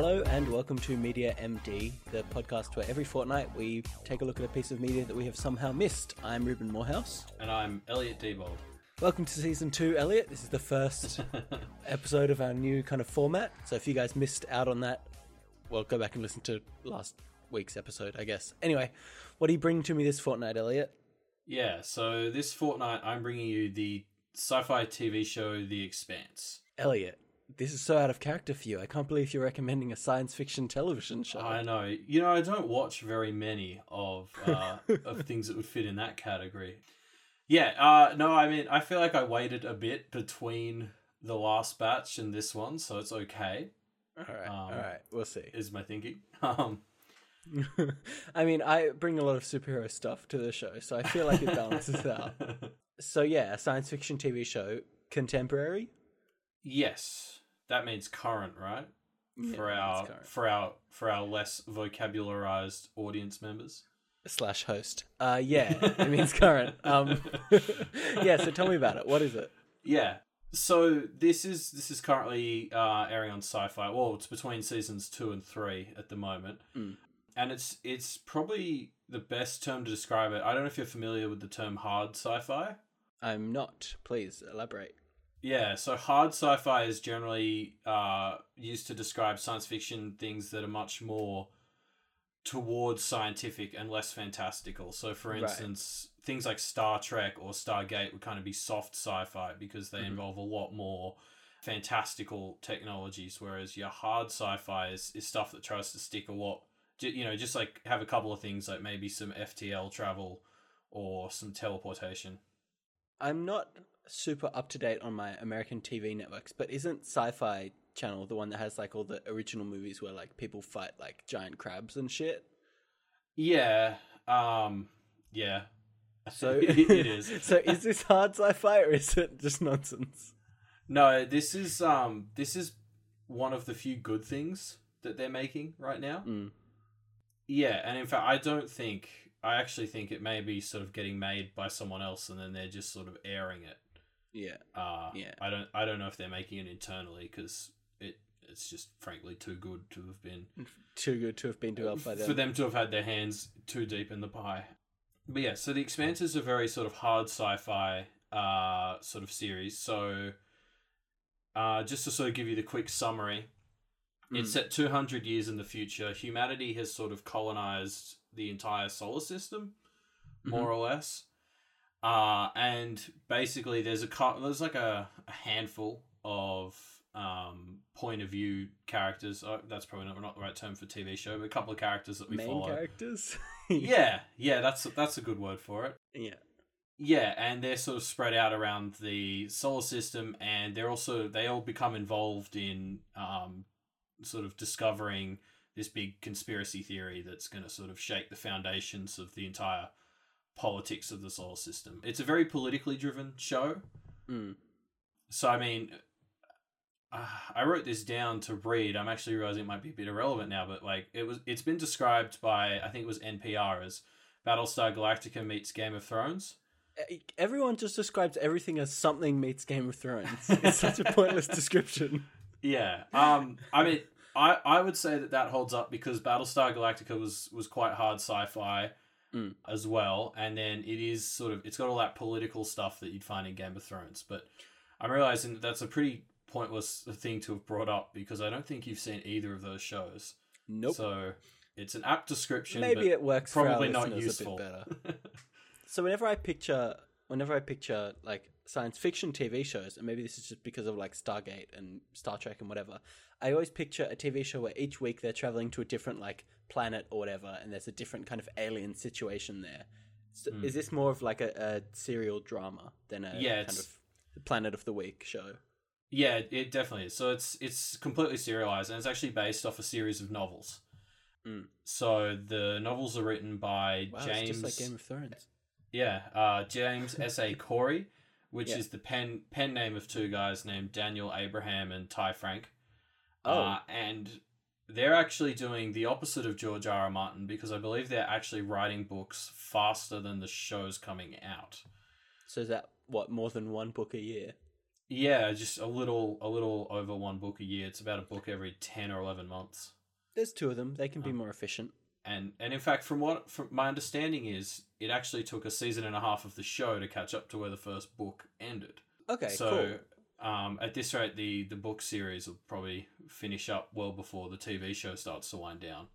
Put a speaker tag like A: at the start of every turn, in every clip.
A: Hello and welcome to Media MD, the podcast where every fortnight we take a look at a piece of media that we have somehow missed. I'm Reuben Morehouse.
B: And I'm Elliot Diebold.
A: Welcome to season two, Elliot. This is the first episode of our new kind of format. So if you guys missed out on that, well, go back and listen to last week's episode, I guess. Anyway, what do you bring to me this fortnight, Elliot?
B: Yeah, so this fortnight I'm bringing you the sci fi TV show The Expanse.
A: Elliot, this is so out of character for you. I can't believe you're recommending a science fiction television show.
B: I know. You know, I don't watch very many of uh, of things that would fit in that category. Yeah, uh, no, I mean, I feel like I waited a bit between the last batch and this one, so it's okay.
A: All right, um, all right, we'll see.
B: Is my thinking. Um,
A: I mean, I bring a lot of superhero stuff to the show, so I feel like it balances out. So yeah, a science fiction TV show, contemporary.
B: Yes, that means current, right? Yeah, for our for our for our less vocabularized audience members
A: slash host. Uh, yeah, it means current. Um, yeah. So tell me about it. What is it?
B: Yeah. So this is this is currently uh, airing on SyFy. Well, it's between seasons two and three at the moment,
A: mm.
B: and it's it's probably the best term to describe it. I don't know if you're familiar with the term hard sci-fi.
A: I'm not. Please elaborate.
B: Yeah, so hard sci-fi is generally uh, used to describe science fiction things that are much more towards scientific and less fantastical. So, for instance, right. things like Star Trek or Stargate would kind of be soft sci-fi because they mm-hmm. involve a lot more fantastical technologies, whereas your hard sci-fi is, is stuff that tries to stick a lot. You know, just like have a couple of things like maybe some FTL travel or some teleportation.
A: I'm not super up to date on my American TV networks, but isn't SyFy Channel the one that has like all the original movies where like people fight like giant crabs and shit?
B: Yeah. Um. Yeah.
A: So it is. so is this hard sci-fi or is it just nonsense?
B: No, this is um this is one of the few good things that they're making right now.
A: Mm.
B: Yeah, and in fact, I don't think I actually think it may be sort of getting made by someone else, and then they're just sort of airing it.
A: Yeah.
B: Uh,
A: yeah.
B: I don't. I don't know if they're making it internally because it. It's just frankly too good to have been
A: too good to have been developed by them
B: for them to have had their hands too deep in the pie. But yeah, so the Expanse is a very sort of hard sci-fi uh, sort of series. So, uh, just to sort of give you the quick summary, mm. it's set two hundred years in the future. Humanity has sort of colonized the entire solar system, more mm-hmm. or less. Uh, and basically, there's a there's like a, a handful of um, point of view characters. Oh, that's probably not, not the right term for TV show, but a couple of characters that we
A: Main
B: follow.
A: characters.
B: yeah, yeah, that's that's a good word for it.
A: Yeah.
B: Yeah, and they're sort of spread out around the solar system, and they're also they all become involved in um, sort of discovering this big conspiracy theory that's going to sort of shake the foundations of the entire politics of the solar system. It's a very politically driven show.
A: Mm.
B: So, I mean, uh, I wrote this down to read. I'm actually realizing it might be a bit irrelevant now, but like it was, it's been described by I think it was NPR as Battlestar Galactica meets Game of Thrones.
A: Everyone just describes everything as something meets Game of Thrones. It's such a pointless description.
B: Yeah. Um. I mean, I, I would say that that holds up because Battlestar Galactica was was quite hard sci-fi
A: mm.
B: as well, and then it is sort of it's got all that political stuff that you'd find in Game of Thrones. But I'm realizing that that's a pretty pointless thing to have brought up because I don't think you've seen either of those shows.
A: Nope.
B: So it's an apt description.
A: Maybe it works. Probably not useful. better. so whenever I picture, whenever I picture like science fiction TV shows, and maybe this is just because of like Stargate and Star Trek and whatever, I always picture a TV show where each week they're traveling to a different like planet or whatever, and there's a different kind of alien situation there. So mm. Is this more of like a, a serial drama than a yeah, kind of Planet of the Week show?
B: Yeah, it definitely is. So it's it's completely serialized, and it's actually based off a series of novels.
A: Mm.
B: So the novels are written by
A: wow,
B: James.
A: just like Game of Thrones.
B: Yeah, uh, James S. A. Corey, which yeah. is the pen pen name of two guys named Daniel Abraham and Ty Franck.
A: Oh.
B: Uh, and they're actually doing the opposite of George R. R. Martin because I believe they're actually writing books faster than the show's coming out.
A: So is that what more than one book a year?
B: Yeah, just a little, a little over one book a year. It's about a book every ten or eleven months.
A: There's two of them. They can be more efficient.
B: And and in fact, from what from my understanding is, it actually took a season and a half of the show to catch up to where the first book ended.
A: Okay,
B: so,
A: cool.
B: um, at this rate, the the book series will probably finish up well before the TV show starts to wind down.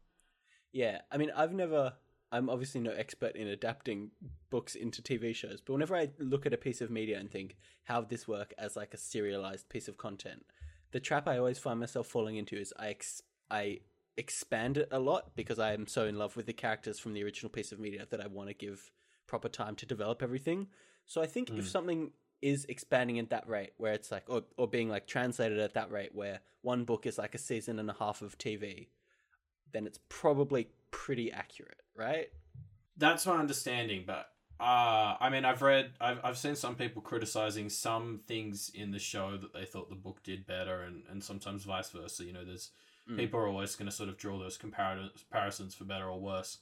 A: Yeah, I mean, I've never. I'm obviously no expert in adapting books into TV shows, but whenever I look at a piece of media and think, how would this work as like a serialized piece of content? The trap I always find myself falling into is I ex- I expand it a lot because I am so in love with the characters from the original piece of media that I want to give proper time to develop everything. So I think if something is expanding at that rate where it's like or, or being like translated at that rate where one book is like a season and a half of TV, then it's probably pretty accurate, right?
B: That's my understanding, but uh, I mean, I've read, I've, I've seen some people criticizing some things in the show that they thought the book did better, and, and sometimes vice versa. You know, there's people are always going to sort of draw those compar- comparisons for better or worse.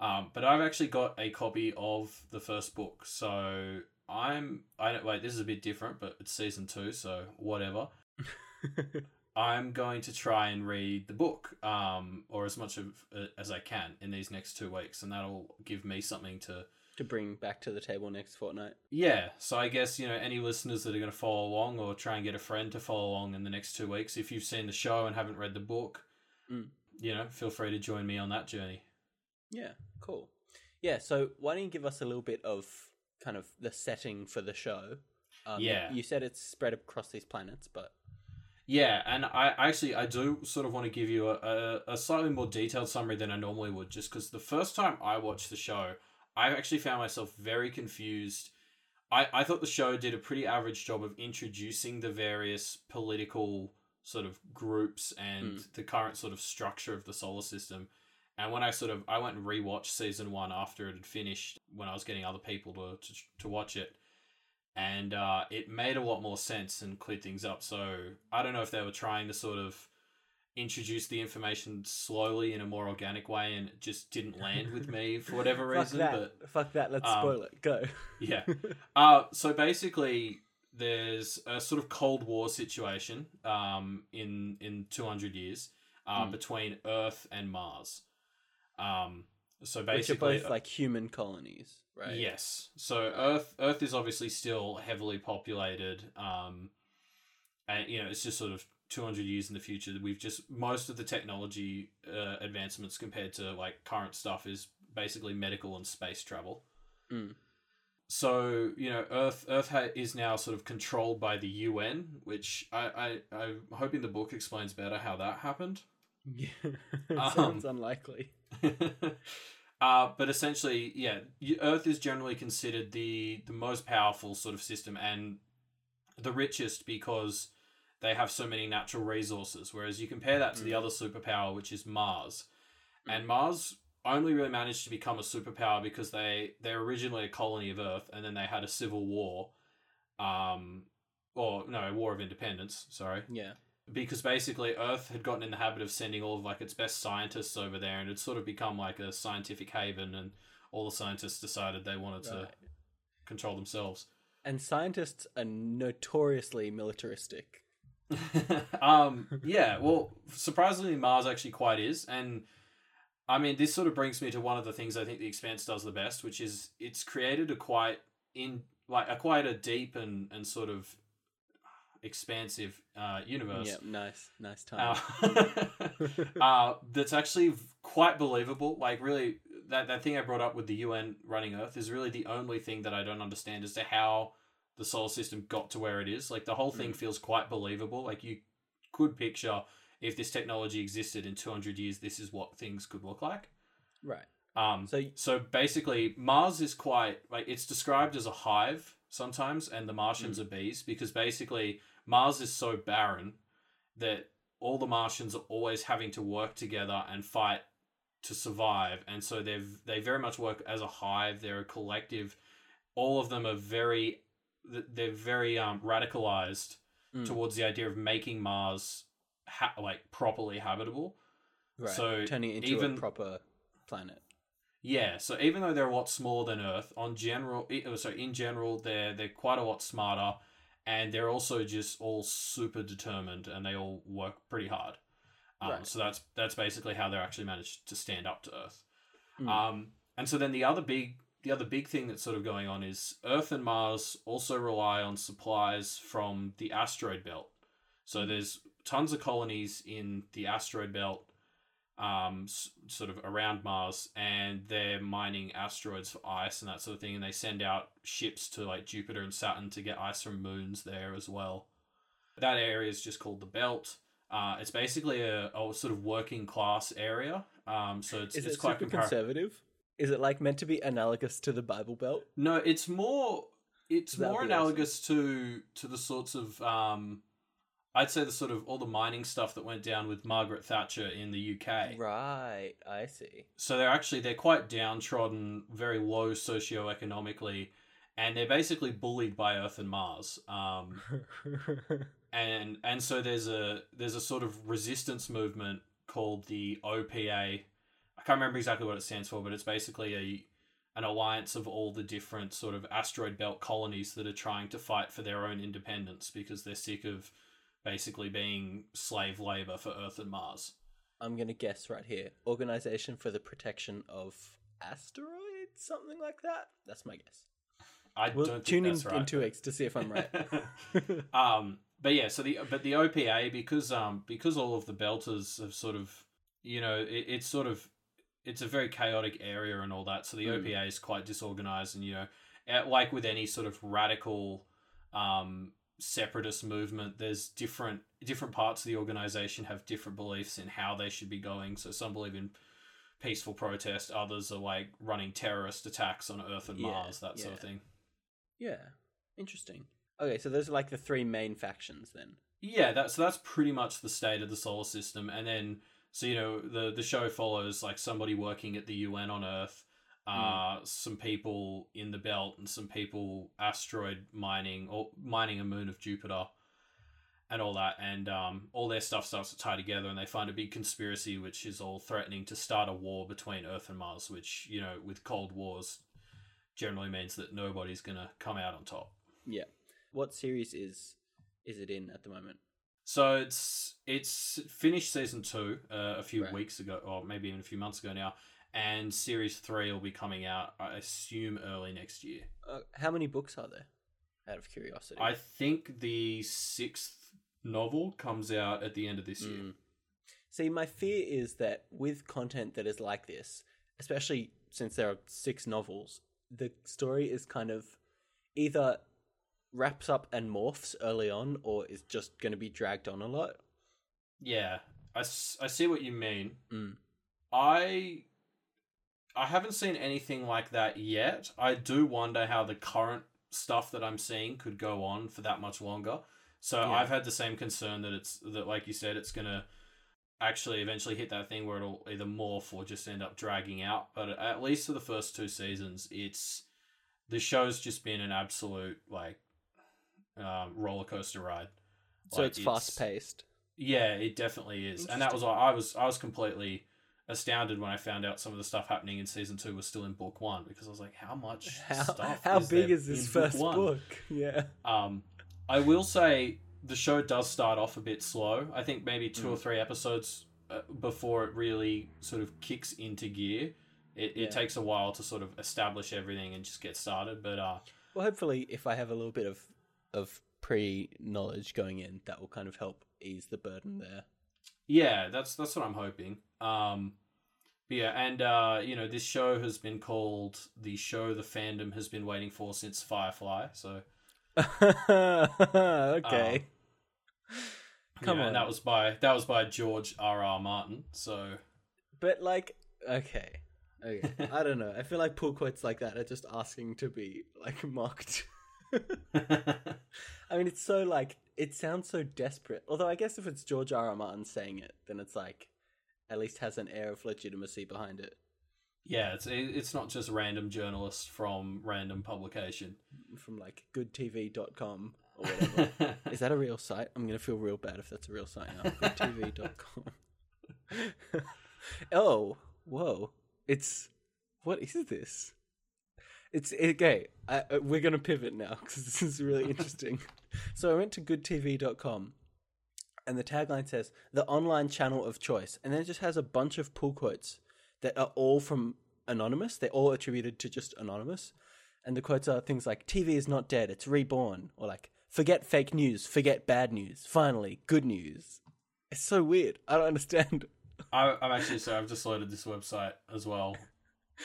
B: Um, but I've actually got a copy of the first book, so I'm I don't wait. This is a bit different, but it's season two, so whatever. I'm going to try and read the book, um, or as much of uh, as I can in these next two weeks, and that'll give me something to
A: to bring back to the table next fortnight.
B: yeah. So I guess you know any listeners that are going to follow along, or try and get a friend to follow along in the next two weeks, if you've seen the show and haven't read the book,
A: Mm.
B: you know, feel free to join me on that journey.
A: Yeah, cool. Yeah, so why don't you give us a little bit of kind of the setting for the show? Um,
B: Yeah.
A: you said it's spread across these planets, but
B: Yeah, and I actually I do sort of want to give you a, a, a slightly more detailed summary than I normally would, just because the first time I watched the show, I actually found myself very confused. I, I thought the show did a pretty average job of introducing the various political sort of groups and the current sort of structure of the solar system. And when I sort of I went and rewatched season one after it had finished, when I was getting other people to to, to watch it, and uh, it made a lot more sense and cleared things up. So I don't know if they were trying to sort of introduce the information slowly in a more organic way, and it just didn't land with me for whatever
A: fuck
B: reason.
A: that.
B: But
A: fuck that. Let's
B: um,
A: spoil it. Go.
B: yeah. Uh, so basically, there's a sort of Cold War situation um, in in 200 years uh,
A: Hmm.
B: between Earth and Mars. Um, so
A: Which are
B: basically,
A: both like human colonies, right?
B: Yes. So Earth Earth is obviously still heavily populated. Um, and you know it's just sort of 200 years in the future. We've just most of the technology uh, advancements compared to like current stuff is basically medical and space travel.
A: Mm.
B: So you know, Earth Earth ha- is now sort of controlled by the UN, which I, I I'm hoping the book explains better how that happened.
A: Yeah.
B: Um,
A: Sounds unlikely.
B: uh, but essentially, yeah, Earth is generally considered the the most powerful sort of system and the richest because they have so many natural resources. Whereas you compare that to the
A: Mm.
B: other superpower, which is Mars, and Mars only really managed to become a superpower because they they're originally a colony of Earth, and then they had a civil war, um, or no, a war of independence. Sorry,
A: Yeah.
B: because basically Earth had gotten in the habit of sending all of like its best scientists over there, and it sort of become like a scientific haven, and all the scientists decided they wanted to control themselves.
A: And scientists are notoriously militaristic.
B: um, yeah, well, surprisingly, Mars actually quite is, and I mean, this sort of brings me to one of the things I think the Expanse does the best, which is it's created a quite in like a quite a deep and and sort of expansive uh, universe.
A: Yeah, nice, nice time.
B: uh, uh, that's actually quite believable. Like, really, that, that thing I brought up with the UN running Earth is really the only thing that I don't understand as to how the solar system got to where it is. Like, the whole thing feels quite believable. Like, you could picture if this technology existed in 200 years, this is what things could look like.
A: right.
B: Um,
A: So
B: so basically, Mars is quite like it's described as a hive sometimes, and the Martians are bees because basically Mars is so barren that all the Martians are always having to work together and fight to survive, and so they've they very much work as a hive. They're a collective. All of them are very they're very um, radicalized
A: Mm.
B: towards the idea of making Mars ha- like properly habitable.
A: right.
B: so
A: turning it into
B: even-
A: a proper planet.
B: Yeah, so even though they're a lot smaller than Earth, on general, uh, so in general, they're they're quite a lot smarter, and they're also just all super determined and they all work pretty hard. Um, right. So that's that's basically how they're actually managed to stand up to Earth. Mm. Um, and so then the other big the other big thing that's sort of going on is Earth and Mars also rely on supplies from the asteroid belt. So hmm. there's tons of colonies in the asteroid belt, um, s- sort of around Mars, and they're mining asteroids for ice and that sort of thing. And they send out ships to like Jupiter and Saturn to get ice from moons there as well. That area is just called the belt. Uh, it's basically a, a sort of working class area. Um, so it's,
A: is
B: it's
A: it
B: quite
A: compar- conservative. Is it like meant to be analogous to the Bible Belt?
B: No, it's more. It's more analogous awesome. to to the sorts of um, I'd say the sort of all the mining stuff that went down with Margaret Thatcher in the UK.
A: Right, I see.
B: So they're actually they're quite downtrodden, very low socioeconomically, and they're basically bullied by Earth and Mars. Um, and and so there's a there's a sort of resistance movement called the OPA. I can't remember exactly what it stands for, but it's basically a an alliance of all the different sort of asteroid belt colonies that are trying to fight for their own independence because they're sick of basically being slave labor for Earth and Mars.
A: I'm gonna guess right here. Organization for the Protection of Asteroids, something like that. That's my guess.
B: I we'll don't tune in right,
A: in two weeks to see if I'm right.
B: um, but yeah, so the but the OPA because um because all of the belters have sort of you know it, it's sort of it's a very chaotic area and all that. So the mm. OPA is quite disorganized, and you know, like with any sort of radical um separatist movement, there's different different parts of the organization have different beliefs in how they should be going. So some believe in peaceful protest, others are like running terrorist attacks on Earth and yeah, Mars, that yeah. sort of thing.
A: Yeah, interesting. Okay, so those are like the three main factions then.
B: Yeah, that's so that's pretty much the state of the solar system, and then so you know the the show follows like somebody working at the UN on Earth, uh, mm. some people in the belt, and some people asteroid mining or mining a moon of Jupiter, and all that, and um, all their stuff starts to tie together, and they find a big conspiracy which is all threatening to start a war between Earth and Mars, which you know with Cold Wars generally means that nobody's gonna come out on top.
A: Yeah. What series is is it in at the moment?
B: So it's it's finished season two uh, a few right. weeks ago, or maybe even a few months ago now, and series three will be coming out, I assume, early next year.
A: Uh, how many books are there? Out of curiosity,
B: I think the sixth novel comes out at the end of this year. Mm.
A: See, my fear is that with content that is like this, especially since there are six novels, the story is kind of either wraps up and morphs early on or is just going to be dragged on a lot.
B: Yeah, I, I see what you mean.
A: Mm.
B: I I haven't seen anything like that yet. I do wonder how the current stuff that I'm seeing could go on for that much longer. So yeah. I've had the same concern that it's that like you said it's going to actually eventually hit that thing where it'll either morph or just end up dragging out. But at least for the first two seasons, it's the show's just been an absolute like um, roller coaster ride.
A: So like, it's, it's fast paced.
B: Yeah, it definitely is, and that was I was I was completely astounded when I found out some of the stuff happening in season two was still in book one because I was like, how much how, stuff?
A: How
B: is
A: big is this first book, book? Yeah.
B: Um, I will say the show does start off a bit slow. I think maybe two mm. or three episodes uh, before it really sort of kicks into gear. It, it yeah. takes a while to sort of establish everything and just get started. But uh,
A: well, hopefully, if I have a little bit of of pre knowledge going in, that will kind of help ease the burden there.
B: Yeah, that's that's what I'm hoping. Um, yeah, and uh, you know, this show has been called the show the fandom has been waiting for since Firefly. So
A: okay.
B: Um, Come yeah, on. that was by that was by George R. R. Martin. So,
A: but like, okay, okay. I don't know. I feel like pull quotes like that are just asking to be like mocked. I mean, it's so like it sounds so desperate. Although I guess if it's George R. R. Martin saying it, then it's like at least has an air of legitimacy behind it.
B: Yeah, it's it's not just random journalists from random publication.
A: From like goodtv.com or whatever. is that a real site? I'm going to feel real bad if that's a real site now. goodtv.com. oh, whoa. It's what is this? It's okay. I, uh, we're gonna pivot now because this is really interesting. so I went to goodtv.com, and the tagline says the online channel of choice, and then it just has a bunch of pull quotes that are all from anonymous. They're all attributed to just anonymous, and the quotes are things like "TV is not dead; it's reborn," or like "Forget fake news, forget bad news. Finally, good news." It's so weird. I don't understand.
B: I, I'm actually so I've just loaded this website as well.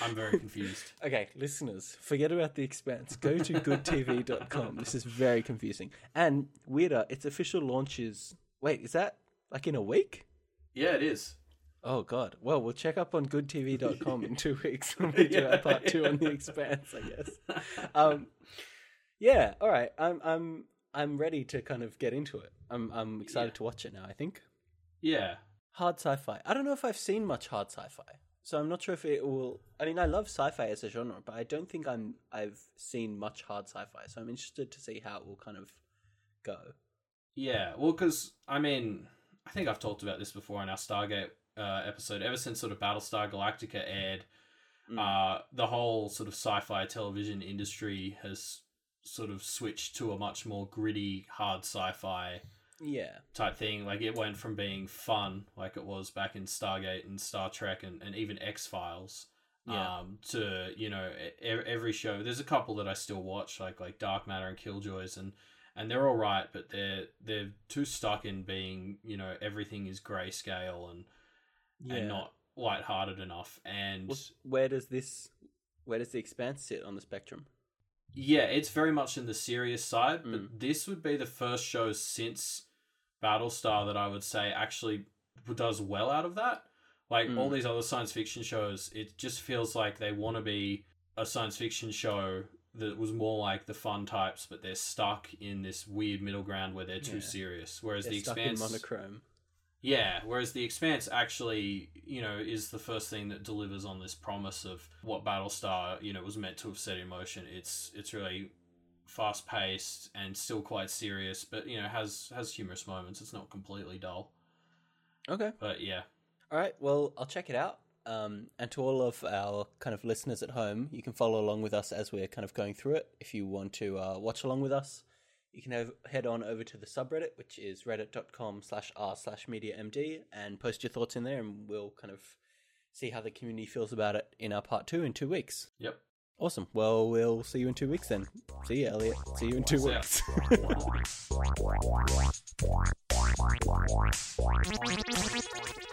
B: I'm very confused.
A: okay, listeners, forget about the expanse. Go to goodtv.com. this is very confusing. And weirder, its official launch is. Wait, is that like in a week?
B: Yeah, it is.
A: Oh god. Well, we'll check up on goodtv.com in two weeks when we do our part two on the expanse, I guess. Um, yeah, all right. I'm I'm I'm ready to kind of get into it. I'm I'm excited yeah. to watch it now, I think.
B: Yeah.
A: Hard sci-fi. I don't know if I've seen much hard sci-fi. So I'm not sure if it will. I mean, I love sci-fi as a genre, but I don't think I'm. I've seen much hard sci-fi, so I'm interested to see how it will kind of go.
B: Yeah, well, because I mean, I think I've talked about this before in our Stargate uh, episode. Ever since sort of Battlestar Galactica aired, mm. uh, the whole sort of sci-fi television industry has sort of switched to a much more gritty, hard sci-fi
A: yeah
B: type thing like it went from being fun like it was back in stargate and star trek and, and even x-files yeah. um to you know every show there's a couple that i still watch like like dark matter and killjoys and and they're all right but they're they're too stuck in being you know everything is grayscale and yeah. and not light-hearted enough and well,
A: where does this where does the expanse sit on the spectrum
B: yeah it's very much in the serious side mm. but this would be the first show since Battlestar that I would say actually does well out of that. Like mm. all these other science fiction shows, it just feels like they want to be a science fiction show that was more like the fun types, but they're stuck in this weird middle ground where they're too yeah. serious. Whereas they're the Expanse,
A: monochrome.
B: Yeah, whereas the Expanse actually, you know, is the first thing that delivers on this promise of what Battlestar, you know, was meant to have set in motion. It's it's really fast paced and still quite serious, but you know has has humorous moments. It's not completely dull.
A: Okay,
B: but yeah.
A: All right. Well, I'll check it out. Um, and to all of our kind of listeners at home, you can follow along with us as we're kind of going through it. If you want to uh, watch along with us, you can have, head on over to the subreddit, which is reddit.com slash r slash mediamd, and post your thoughts in there, and we'll kind of see how the community feels about it in our part two in two weeks.
B: Yep.
A: Awesome. Well, we'll see you in two weeks then. See you, Elliot. See you in two weeks.